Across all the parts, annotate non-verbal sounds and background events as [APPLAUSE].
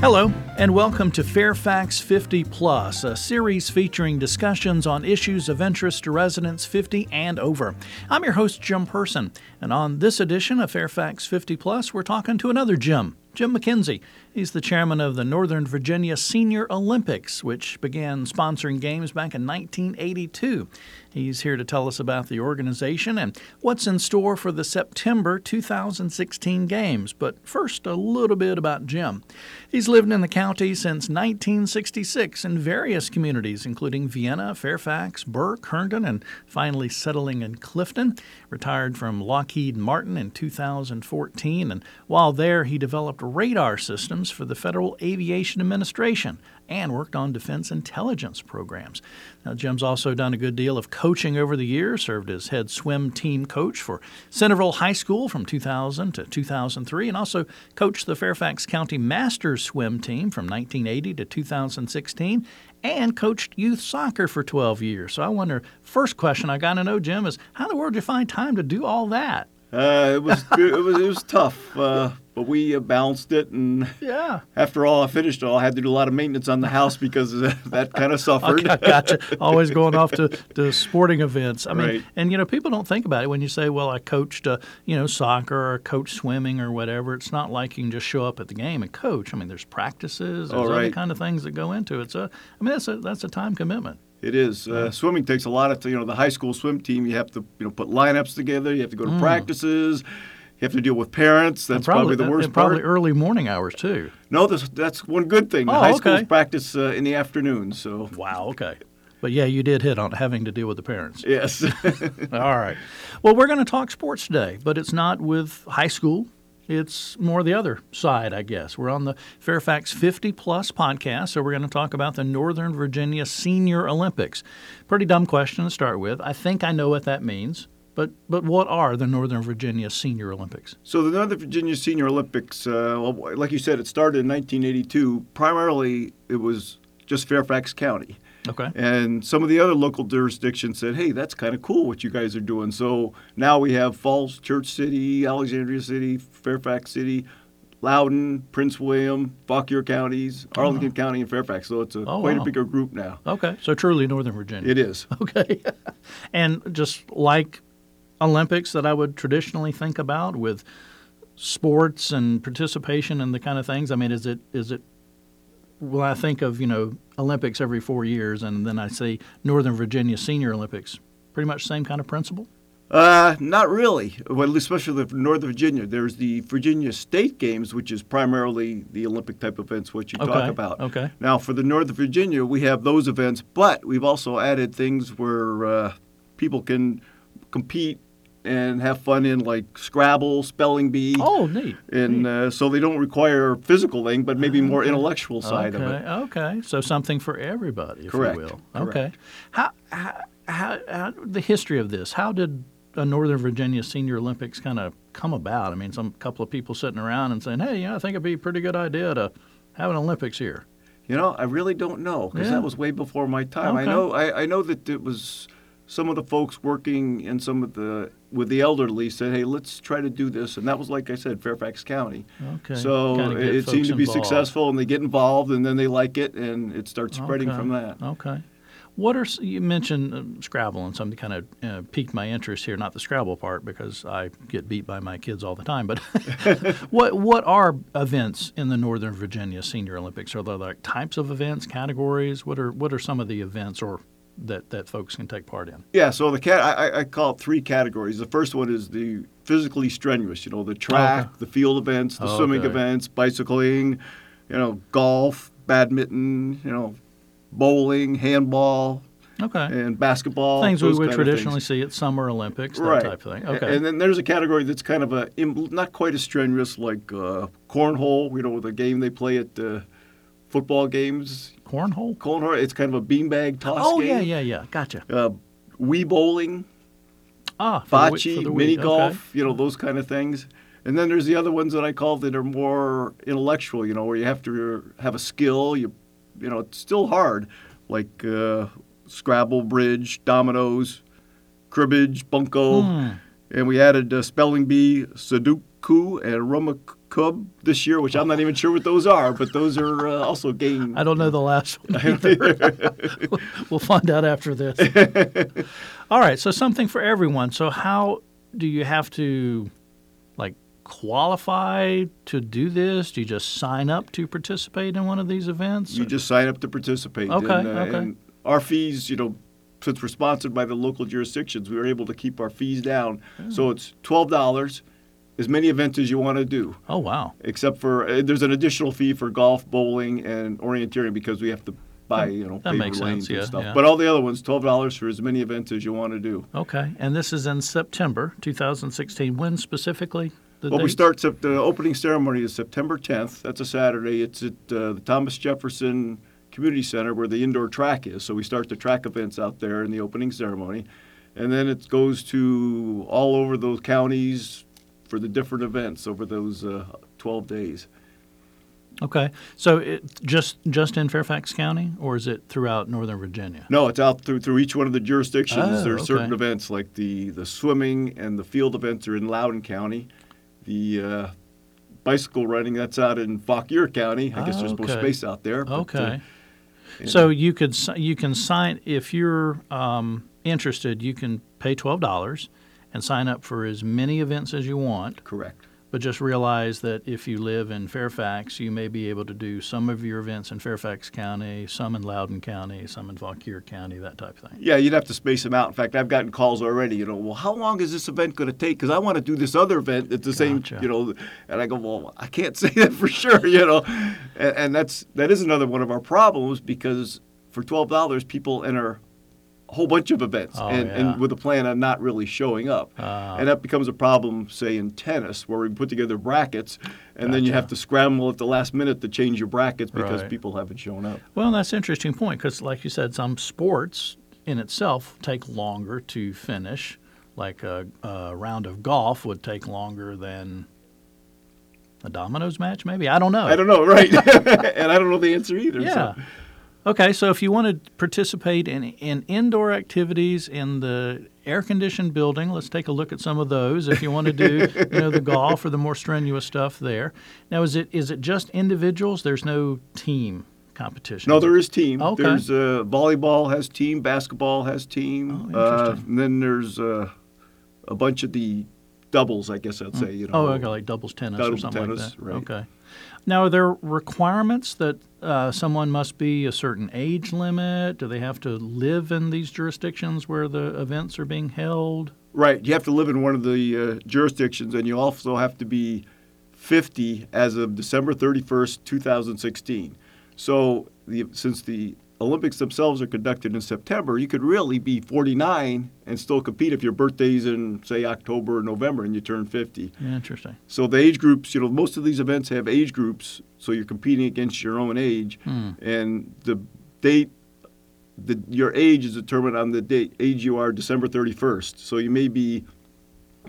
Hello, and welcome to Fairfax 50 Plus, a series featuring discussions on issues of interest to residents 50 and over. I'm your host, Jim Person, and on this edition of Fairfax 50 Plus, we're talking to another Jim, Jim McKenzie. He's the chairman of the Northern Virginia Senior Olympics, which began sponsoring games back in 1982. He's here to tell us about the organization and what's in store for the September 2016 games. But first, a little bit about Jim. He's lived in the county since 1966 in various communities, including Vienna, Fairfax, Burke, Herndon, and finally settling in Clifton. Retired from Lockheed Martin in 2014, and while there, he developed radar systems for the Federal Aviation Administration and worked on defense intelligence programs. Now, Jim's also done a good deal of coaching over the years, served as head swim team coach for Centreville High School from 2000 to 2003, and also coached the Fairfax County Masters swim team from 1980 to 2016 and coached youth soccer for 12 years. So I wonder, first question I got to know, Jim, is how in the world did you find time to do all that? Uh, it was it was it was tough, uh, but we uh, balanced it. And yeah, after all, I finished it all. I had to do a lot of maintenance on the house because [LAUGHS] that kind of suffered. okay, gotcha. Always going off to, [LAUGHS] to sporting events. I mean, right. and you know, people don't think about it when you say, "Well, I coached, uh, you know, soccer or coach swimming or whatever." It's not like you can just show up at the game and coach. I mean, there's practices, there's oh, right. other kind of things that go into it. So, I mean, that's a that's a time commitment. It is. Uh, swimming takes a lot of, you know, the high school swim team. You have to, you know, put lineups together. You have to go to mm. practices. You have to deal with parents. That's probably, probably, the worst probably part. early morning hours too. No, that's, that's one good thing. The oh, high okay. schools practice uh, in the afternoon. So wow, okay. But yeah, you did hit on having to deal with the parents. Yes. [LAUGHS] All right. Well, we're going to talk sports today, but it's not with high school it's more the other side, I guess. We're on the Fairfax 50 Plus podcast, so we're going to talk about the Northern Virginia Senior Olympics. Pretty dumb question to start with. I think I know what that means. But, but what are the Northern Virginia Senior Olympics? So the Northern Virginia Senior Olympics, uh, like you said, it started in 1982. Primarily, it was just Fairfax County. Okay. And some of the other local jurisdictions said, hey, that's kind of cool what you guys are doing. So now we have Falls, Church City, Alexandria City, Fairfax City, Loudoun, Prince William, Fauquier counties, Arlington oh. County, and Fairfax. So it's a, oh, quite wow. a bigger group now. Okay. So truly Northern Virginia. It is. [LAUGHS] Okay. and just like Olympics that I would traditionally think about with sports and participation and the kind of things, I mean, is it is it well, I think of you know Olympics every four years, and then I say Northern Virginia Senior Olympics. Pretty much same kind of principle. Uh, not really. Well, especially the Northern Virginia. There's the Virginia State Games, which is primarily the Olympic type events, what you okay. talk about. Okay. Now, for the Northern Virginia, we have those events, but we've also added things where uh, people can compete and have fun in like Scrabble, spelling bee. Oh, neat. And neat. Uh, so they don't require physical thing, but maybe more [LAUGHS] intellectual side okay. of it. Okay, so something for everybody, if Correct. you will. Correct. Okay. How, how, how, how, the history of this? How did a Northern Virginia Senior Olympics kind of come about? I mean, some couple of people sitting around and saying, "Hey, you know, I think it'd be a pretty good idea to have an Olympics here." You know, I really don't know because yeah. that was way before my time. Okay. I know, I, I know that it was some of the folks working in some of the with the elderly said, "Hey, let's try to do this," and that was like I said, Fairfax County. Okay. So it, it seemed to be involved. successful, and they get involved, and then they like it, and it starts spreading okay. from that. Okay. What are you mentioned uh, Scrabble and something kind of uh, piqued my interest here? Not the Scrabble part because I get beat by my kids all the time. But [LAUGHS] [LAUGHS] what what are events in the Northern Virginia Senior Olympics? Are there like types of events, categories? What are what are some of the events or that, that folks can take part in? Yeah, so the cat I, I call it three categories. The first one is the physically strenuous, you know, the track, okay. the field events, the swimming events, bicycling, you know, golf, badminton, you know, bowling, handball, Okay. and basketball. things we would traditionally see at Summer Olympics, that Right. type of thing. Okay. And then there's a category that's kind of a not quite as strenuous, like uh, cornhole. You know, the game they play at the football games. Cornhole? Cornhole. It's kind of a beanbag toss Oh, game. yeah, yeah, yeah. Gotcha. Uh, Wii bowling, Ah, bocce, the mini golf. You know, those kind of things. And then there's the other ones that I call that are more intellectual. You know, where you have to have a skill. You, you know, it's still hard, like uh, Scrabble, bridge, dominoes, cribbage, bunco. Hmm. And we added uh, spelling bee, Sudoku, and Rummikub this year, which I'm not even sure what those are, but those are uh, also gained. I don't know the last one [LAUGHS] either. [LAUGHS] we'll find out after this. [LAUGHS] All right, so something for everyone. So how do you have to like qualify to do this? Do you just sign up to participate in one of these events? You just sign up to participate. Okay, and, uh, okay. and our fees, you know, since we're sponsored by the local jurisdictions, we were able to keep our fees down. Hmm. So it's twelve dollars, as many events as you want to do. oh wow. except for uh, there's an additional fee for golf, bowling, and orienteering because we have to buy you know That paper makes lanes sense, yeah, and stuff. yeah. But all the other ones, twelve dollars for as many events as you want to do. Okay, and this is in September 2016. When specifically? The Well, we start sep- the opening ceremony is September 10th. That's a Saturday. It's at uh, the Thomas Jefferson Community Center where the indoor track is. So we start the track events out there in the opening ceremony, and then it goes to all over those counties for the different events over those uh, 12 days. Okay, so it just just in Fairfax County, or is it throughout Northern Virginia? No, it's out through through each one of the jurisdictions. Oh, there are certain events like the the swimming and the field events are in Loudoun County. The uh, bicycle running that's out in Fauquier County. I guess Oh, there's more space out there. but, uh, Okay. yeah. So you could you can sign if you're um, interested. You can pay twelve dollars and sign up for as many events as you want. correct. But just realize that if you live in Fairfax, you may be able to do some of your events in Fairfax County, some in Loudoun County, some in Fauquier County, that type of thing. Yeah, you'd have to space them out. In fact, I've gotten calls already. You know, well, how long is this event going to take? Because I want to do this other event at the same. You know, and I go, well, I can't [LAUGHS] say that for sure. You know, and, and that's that is another one of our problems because for twelve dollars, people enter whole bunch of events Oh, and, yeah. and with a plan on not really showing up. Ah. and that becomes a problem, say, in tennis, where we put together brackets, and then you have to scramble at the last minute to change your brackets because Right. people haven't shown up. Well, that's an interesting point because, like you said, some sports in itself take longer to finish. Like a, a round of golf would take longer than a dominoes match, maybe. I don't know. I don't know, right? [LAUGHS] and I don't know the answer either. Yeah. So. Okay, so if you want to participate in, in indoor activities in the air conditioned building, let's take a look at some of those. If you want to do, you know, the golf or the more strenuous stuff there. Now, is it is it just individuals? There's no team competition. No, there is team. Okay. There's uh, volleyball has team, basketball has team. Oh, uh, interesting. and then there's uh, a bunch of the doubles, I guess I'd say. You know. Oh, okay, like doubles tennis or Double something like that. right. Okay. Now, are there requirements that uh, someone must be a certain age limit? Do they have to live in these jurisdictions where the events are being held? Right. You have to live in one of the uh, jurisdictions, and you also have to be 50 as of December 31st, 2016. So, the, since the Olympics themselves are conducted in September, you could really be 49 and still compete if your birthday's in, say, October or November and you turn 50. Interesting. So the age groups, you know, most of these events have age groups, so you're competing against your own age, Hmm. and the date, the your age is determined on the date age you are December 31st. So you may be,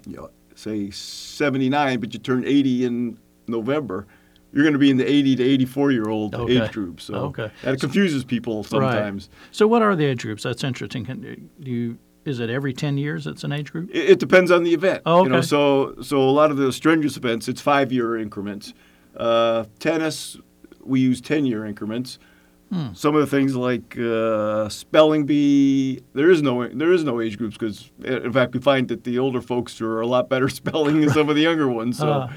you know, say 79, but you turn 80 in November. You're going to be in the 80 to 84 year old Okay. age group. So Okay. that confuses people sometimes. So, what are the age groups? That's interesting. Can do you? Is it every ten years? It's an age group. It, it depends on the event. Oh, You know, okay. so so a lot of the strenuous events, it's five year increments. Uh, tennis, we use ten year increments. Hmm. Some of the things like uh, spelling bee, there is no there is no age groups because in fact we find that the older folks are a lot better [LAUGHS] spelling than some of the younger ones. So Uh,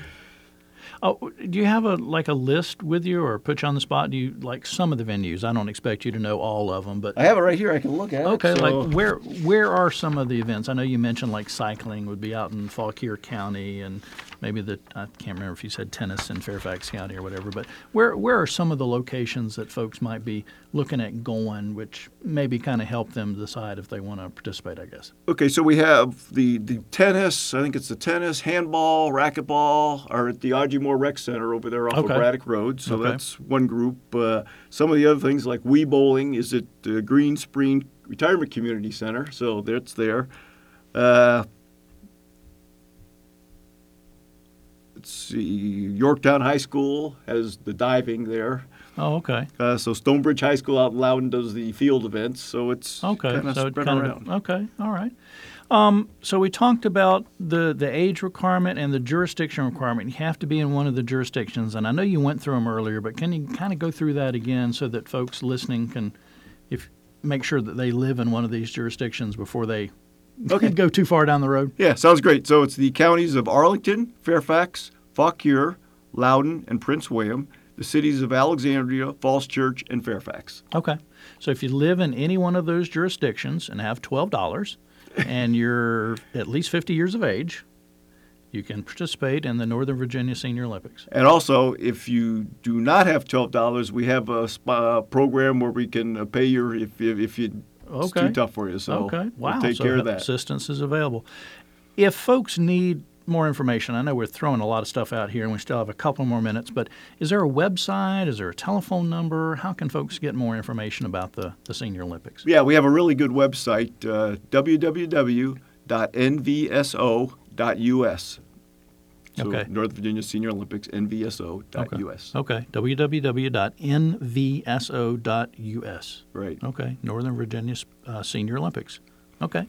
Oh, do you have a like a list with you, or put you on the spot? Do you like some of the venues? I don't expect you to know all of them, but I have it right here. I can look at okay, it. So- like where where are some of the events? I know you mentioned like cycling would be out in Fauquier County, and maybe the I can't remember if you said tennis in Fairfax County or whatever. But where where are some of the locations that folks might be looking at going, which maybe kind of help them decide if they want to participate? I guess. Okay, so we have the, the tennis. I think it's the tennis, handball, racquetball are at the Audrey Moore Rec Center over there off Okay. of Braddock Road. So Okay. that's one group. Uh, some of the other things like Wii Bowling is at the Greenspring Retirement Community Center. So that's there. Uh, let's. Yorktown High School has the diving there. Oh, okay. Uh, so Stone Bridge High School out in Loudoun does the field events. So it's Okay, kind of so it spread kind around. of okay, all right. So we talked about the, the age requirement and the jurisdiction requirement. You have to be in one of the jurisdictions, and I know you went through them earlier, but can you kind of go through that again so that folks listening can, if make sure that they live in one of these jurisdictions before they Okay. [LAUGHS] go too far down the road? Yeah, sounds great. So it's the counties of Arlington, Fairfax, Fauquier, Loudoun, and Prince William, the cities of Alexandria, Falls Church, and Fairfax. Okay. So if you live in any one of those jurisdictions and have twelve dollars, and [LAUGHS] you're at least fifty years of age, you can participate in the Northern Virginia Senior Olympics. And also, if you do not have twelve dollars, we have a spa program where we can uh, pay you if if, if you it's Okay. too tough for you. So okay. Wow. we'll take so care of that. Assistance is available. If folks need more information, I know we're throwing a lot of stuff out here, and we still have a couple more minutes. But is there a website? Is there a telephone number? How can folks get more information about the, the Senior Olympics? Yeah, we have a really good website, uh, www.nvso.us. So Okay. North Virginia Senior Olympics, nvso.us. Okay. www.nvso.us. Right. Okay, Northern Virginia uh, Senior Olympics. Okay,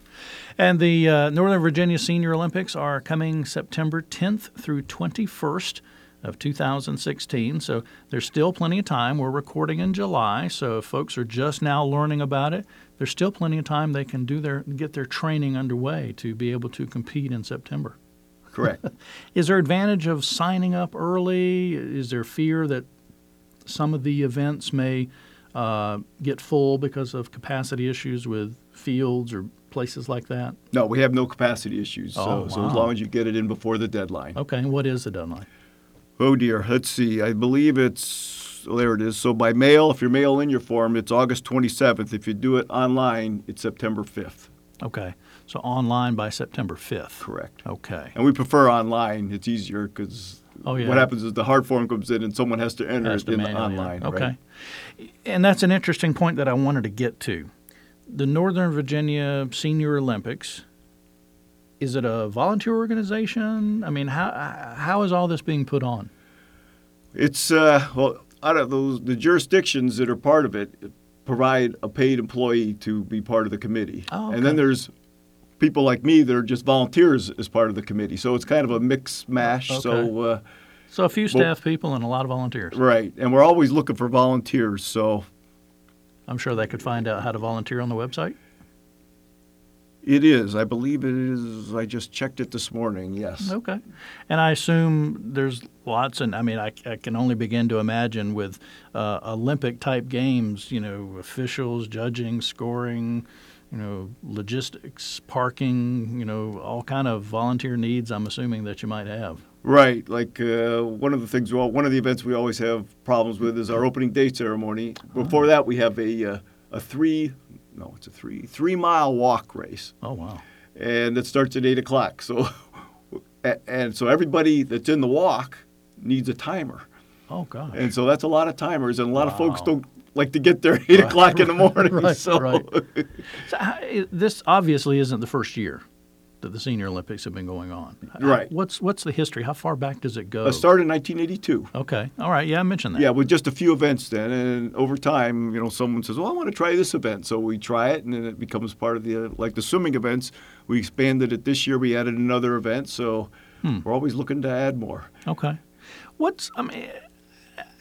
and the uh, Northern Virginia Senior Olympics are coming September 10th through 21st of 2016. So there's still plenty of time. We're recording in July, so if folks are just now learning about it, there's still plenty of time they can do their get their training underway to be able to compete in September. Correct. [LAUGHS] Is there advantage of signing up early? Is there fear that some of the events may uh, get full because of capacity issues with fields or places like that? no, we have no capacity issues. So, Oh, so as long as you get it in before the deadline. Okay, and what is the deadline? Oh dear, let's see. I believe it's oh, there. It is. So by mail, if you're mail in your form, it's August 27th. If you do it online, it's September 5th. Okay, so online by September 5th. Correct. Okay. And we prefer online. It's easier because Oh, yeah. what happens is the hard form comes in and someone has to enter Has it to in the yeah. online. Okay. Right? And that's an interesting point that I wanted to get to. The Northern Virginia Senior Olympics, is it a volunteer organization? I mean, how, how is all this being put on? It's uh, well out of those the jurisdictions that are part of it provide a paid employee to be part of the committee, Oh, and then there's people like me that are just volunteers as part of the committee. So it's kind of a mix mash. So. Uh, So a few staff people and a lot of volunteers. Right, and we're always looking for volunteers. So I'm sure they could find out how to volunteer on the website. it is. I believe it is. I just checked it this morning. Yes. Okay. And I assume there's lots, and I mean, I, I can only begin to imagine with uh, Olympic type games, you know, officials, judging, scoring, you know, logistics, parking, you know, all kind of volunteer needs. I'm assuming that you might have. Right. Like uh, one of the things, well, one of the events we always have problems with is our opening day ceremony. Before that, we have a uh, a three, no, it's a three three mile walk race, Oh wow. and it starts at eight o'clock. So, [LAUGHS] and so everybody that's in the walk needs a timer, Oh gosh. and so that's a lot of timers, and a lot of folks don't like to get there at eight o'clock in the [LAUGHS] morning. Right, so. right. So, i- this obviously isn't the first year that the Senior Olympics have been going on. Right. What's what's the history? How far back does it go? I started in 1982. Okay. All right. Yeah, I mentioned that. Yeah, with just a few events then, and over time, you know, someone says, "Well, I want to try this event," so we try it, and then it becomes part of the like the swimming events. We expanded it this year. We added another event, so Hmm. we're always looking to add more. Okay. What's I mean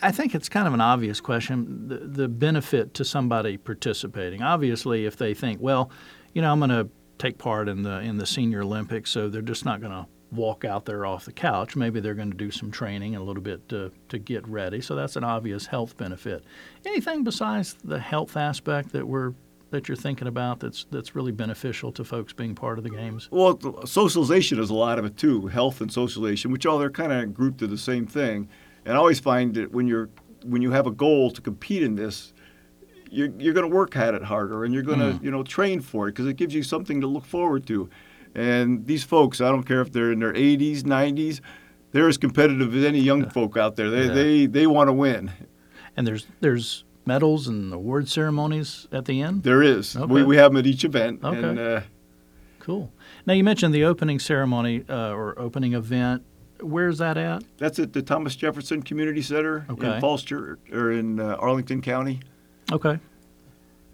I think it's kind of an obvious question the, the benefit to somebody participating. Obviously, if they think, well, you know, I'm going to take part in the in the Senior Olympics, so they're just not going to walk out there off the couch. Maybe they're going to do some training and a little bit to, to get ready. So that's an obvious health benefit. Anything besides the health aspect that we're that you're thinking about that's that's really beneficial to folks being part of the games? Well, socialization is a lot of it too. Health and socialization, which all they're kind of grouped to the same thing. And I always find that when you're when you have a goal to compete in this, you're, you're going to work at it harder and you're going to you know train for it because it gives you something to look forward to. And these folks, I don't care if they're in their 80s, 90s, they're as competitive as any young folk out there. They Yeah. they they want to win. And there's there's medals and award ceremonies at the end. There is. Okay. We, we have them at each event. Okay. And uh, Cool. Now you mentioned the opening ceremony uh, or opening event. Where's that at? that's at the Thomas Jefferson Community Center Okay. in Falls Church or in uh, Arlington County. Okay.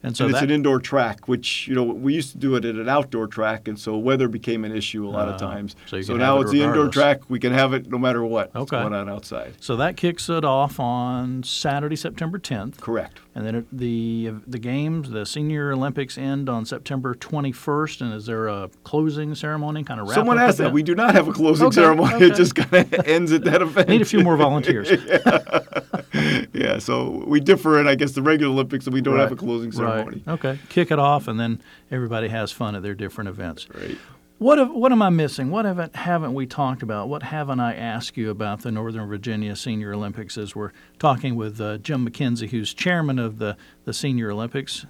And so and it's that, an indoor track, which you know we used to do it at an outdoor track, and so weather became an issue a lot Uh, of times. so can now it it's the indoor track. We can have it no matter what Okay. going on outside. so that kicks it off on Saturday, September 10th. Correct. And then the the games, the Senior Olympics end on September 21st. And is there a closing ceremony, kind of wrap Someone asked that. We do not have a closing Okay, ceremony. okay. It just kind of [LAUGHS] ends at that event. Need a few more volunteers. [LAUGHS] yeah, yeah. so we differ in, I guess, the regular Olympics, and we don't have a closing ceremony. Right. Okay. Kick it off, and then everybody has fun at their different events. Right. What have, what am I missing? What haven't haven't we talked about? What haven't I asked you about the Northern Virginia Senior Olympics? As we're talking with uh, Jim McKenzie, who's chairman of the, the Senior Olympics,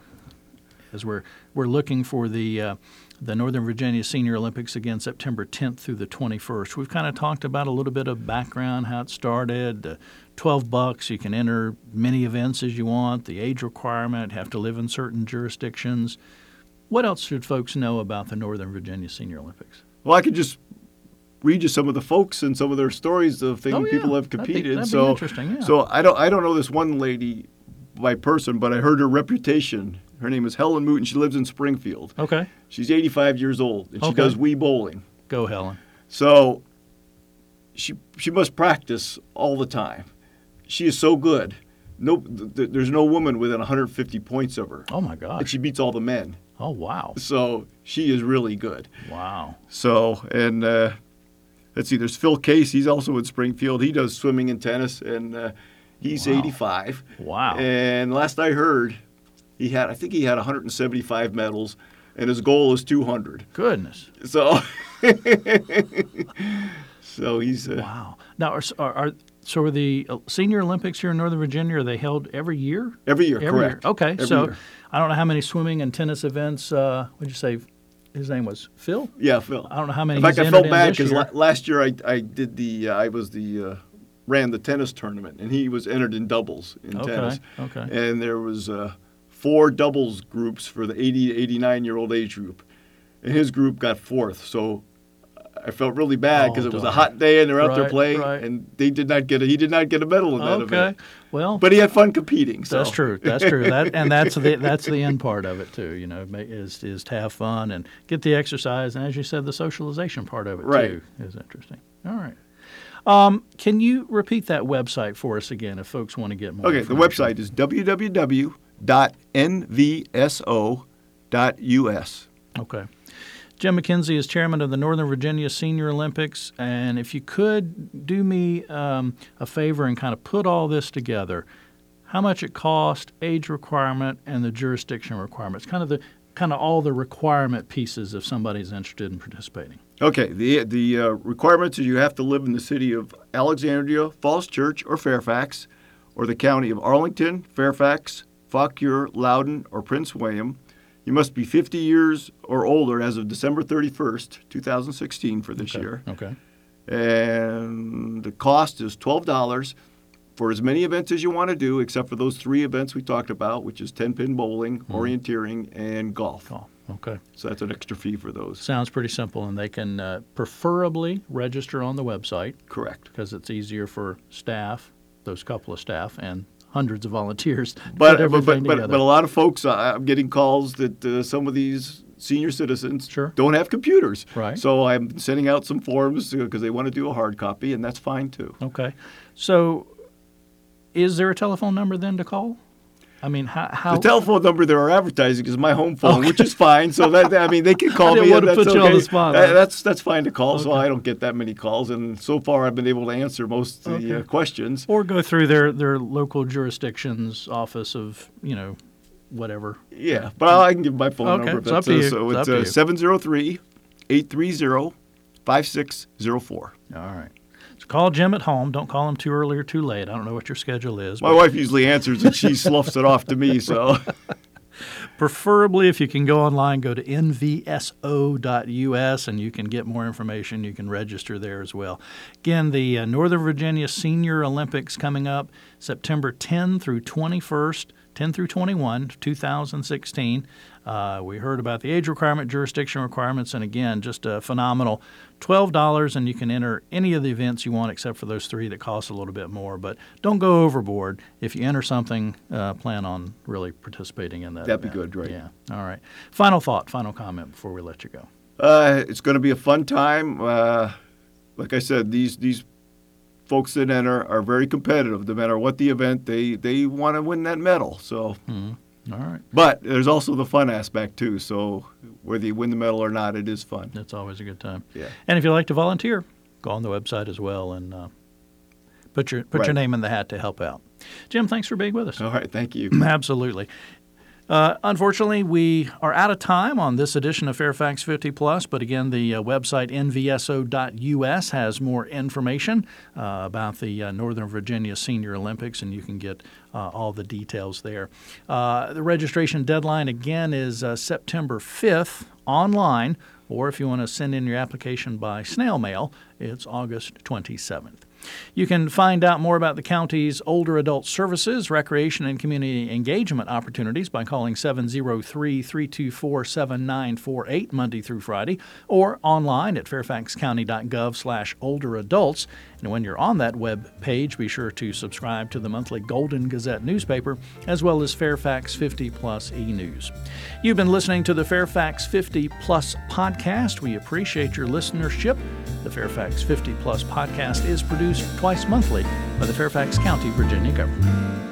as we're we're looking for the uh, the Northern Virginia Senior Olympics again September 10th through the 21st. We've kind of talked about a little bit of background, how it started. Uh, 12 bucks, you can enter many events as you want. The age requirement, have to live in certain jurisdictions. What else should folks know about the Northern Virginia Senior Olympics? Well, I could just read you some of the folks and some of their stories of things Oh, yeah. people have That'd be- competed. that'd be so, interesting, yeah. so I don't I don't know this one lady by person, but I heard her reputation. Her name is Helen Moot, and she lives in Springfield. Okay, She's 85 years old, and she Okay. does Wii bowling. go Helen. So she she must practice all the time. She is so good. No, th- th- there's no woman within 150 points of her, Oh my God! and she beats all the men. Oh wow. So she is really good. Wow. So and uh, let's see, there's Phil Case. He's also in Springfield. He does swimming and tennis, and uh, he's Wow. 85. Wow. And last I heard, he had I think he had 175 medals, and his goal is 200. Goodness. So [LAUGHS] so he's uh, Wow. Now, are, are, are so are the uh, Senior Olympics here in Northern Virginia? Are they held every year? every year. Every correct. year. Okay. Every so year. I don't know how many swimming and tennis events. Uh, would you say his name was Phil? Yeah, Phil. I don't know how many. In fact, I felt bad because la- last year I, I did the uh, I was the uh, ran the tennis tournament and he was entered in doubles in Okay, tennis. okay. And there was uh, four doubles groups for the 80 to 89 year old age group, and his group got fourth. So I felt really bad because Oh, it was a hot day and they're out there playing, right. and they did not get a, he did not get a medal in that okay. event. Well, But he had fun competing. So. That's true. That's true. That and [LAUGHS] that's the that's the end part of it too. You know, is is to have fun and get the exercise, and as you said, the socialization part of it Right. too is interesting. All right. Um, can you repeat that website for us again if folks want to get more? Okay, the website is www.nvso.us. Okay. Jim McKenzie is chairman of the Northern Virginia Senior Olympics, and if you could do me um, a favor and kind of put all this together, how much it cost, age requirement, and the jurisdiction requirements, kind of the kind of all the requirement pieces if somebody's interested in participating. Okay, the the uh, requirements are you have to live in the city of Alexandria, Falls Church, or Fairfax, or the county of Arlington, Fairfax, Fauquier, Loudoun, or Prince William. You must be 50 years or older as of December 31st, 2016 for this year. Okay. And the cost is $12 for as many events as you want to do, except for those three events we talked about, which is 10 pin bowling, orienteering, and golf. Oh, okay. So that's an extra fee for those. Sounds pretty simple, and they can uh, preferably register on the website Correct. because it's easier for staff, those couple of staff, and hundreds of volunteers. But but, but, but, a lot of folks, uh, I'm getting calls that uh, some of these senior citizens Sure. don't have computers. Right. So I'm sending out some forms because they want to do a hard copy, and that's fine too. Okay. So, is there a telephone number then to call? I mean, how? how The telephone number they are advertising is my home phone, which is fine. So that I mean, they can [LAUGHS] call didn't me. want and to that's put you on okay. the spot. That's that's fine to call. So I don't get that many calls, and so far I've been able to answer most of the uh, questions. or go through their, their local jurisdiction's office of, you know, whatever. Yeah, but I can give my phone Okay, number. if it's up that's, to you. uh, So It's it's up to uh, you. 703 830 5604. All right. Call Jim at home. Don't call him too early or too late. I don't know what your schedule is. My wife usually answers and she sloughs it off to me. So [LAUGHS] preferably, if you can go online, go to nvso.us and you can get more information. You can register there as well. Again, the uh, Northern Virginia Senior Olympics coming up September 10 through 21st. 10 through 21, 2016. Uh, we heard about the age requirement, jurisdiction requirements, and again, just a phenomenal $12, and you can enter any of the events you want except for those three that cost a little bit more. But don't go overboard. If you enter something, uh, plan on really participating in that. That'd be good, right. Yeah. All right. Final thought, final comment before we let you go. Uh, it's going to be a fun time. Uh, like I said, these these folks that enter are very competitive. No matter what the event, they they want to win that medal. So, All right. but there's also the fun aspect too. So whether you win the medal or not, it is fun. That's always a good time. Yeah. And if you'd like to volunteer, go on the website as well and uh, put your put your name in the hat to help out. Jim, thanks for being with us. All right, thank you. [CLEARS THROAT] Absolutely. Uh, unfortunately, we are out of time on this edition of Fairfax 50 Plus, but again, the uh, website nvso.us has more information uh, about the uh, Northern Virginia Senior Olympics, and you can get uh, all the details there. Uh, the registration deadline again is September 5th online, or if you want to send in your application by snail mail, it's August 27th. You can find out more about the county's older adult services, recreation, and community engagement opportunities by calling 703 324 7948 Monday through Friday or online at fairfaxcounty.gov slash older adults. And when you're on that web page, be sure to subscribe to the monthly Golden Gazette newspaper as well as Fairfax 50 Plus e News. You've been listening to the Fairfax 50 Plus podcast. We appreciate your listenership. The Fairfax 50 Plus podcast is produced twice monthly by the Fairfax County, Virginia government.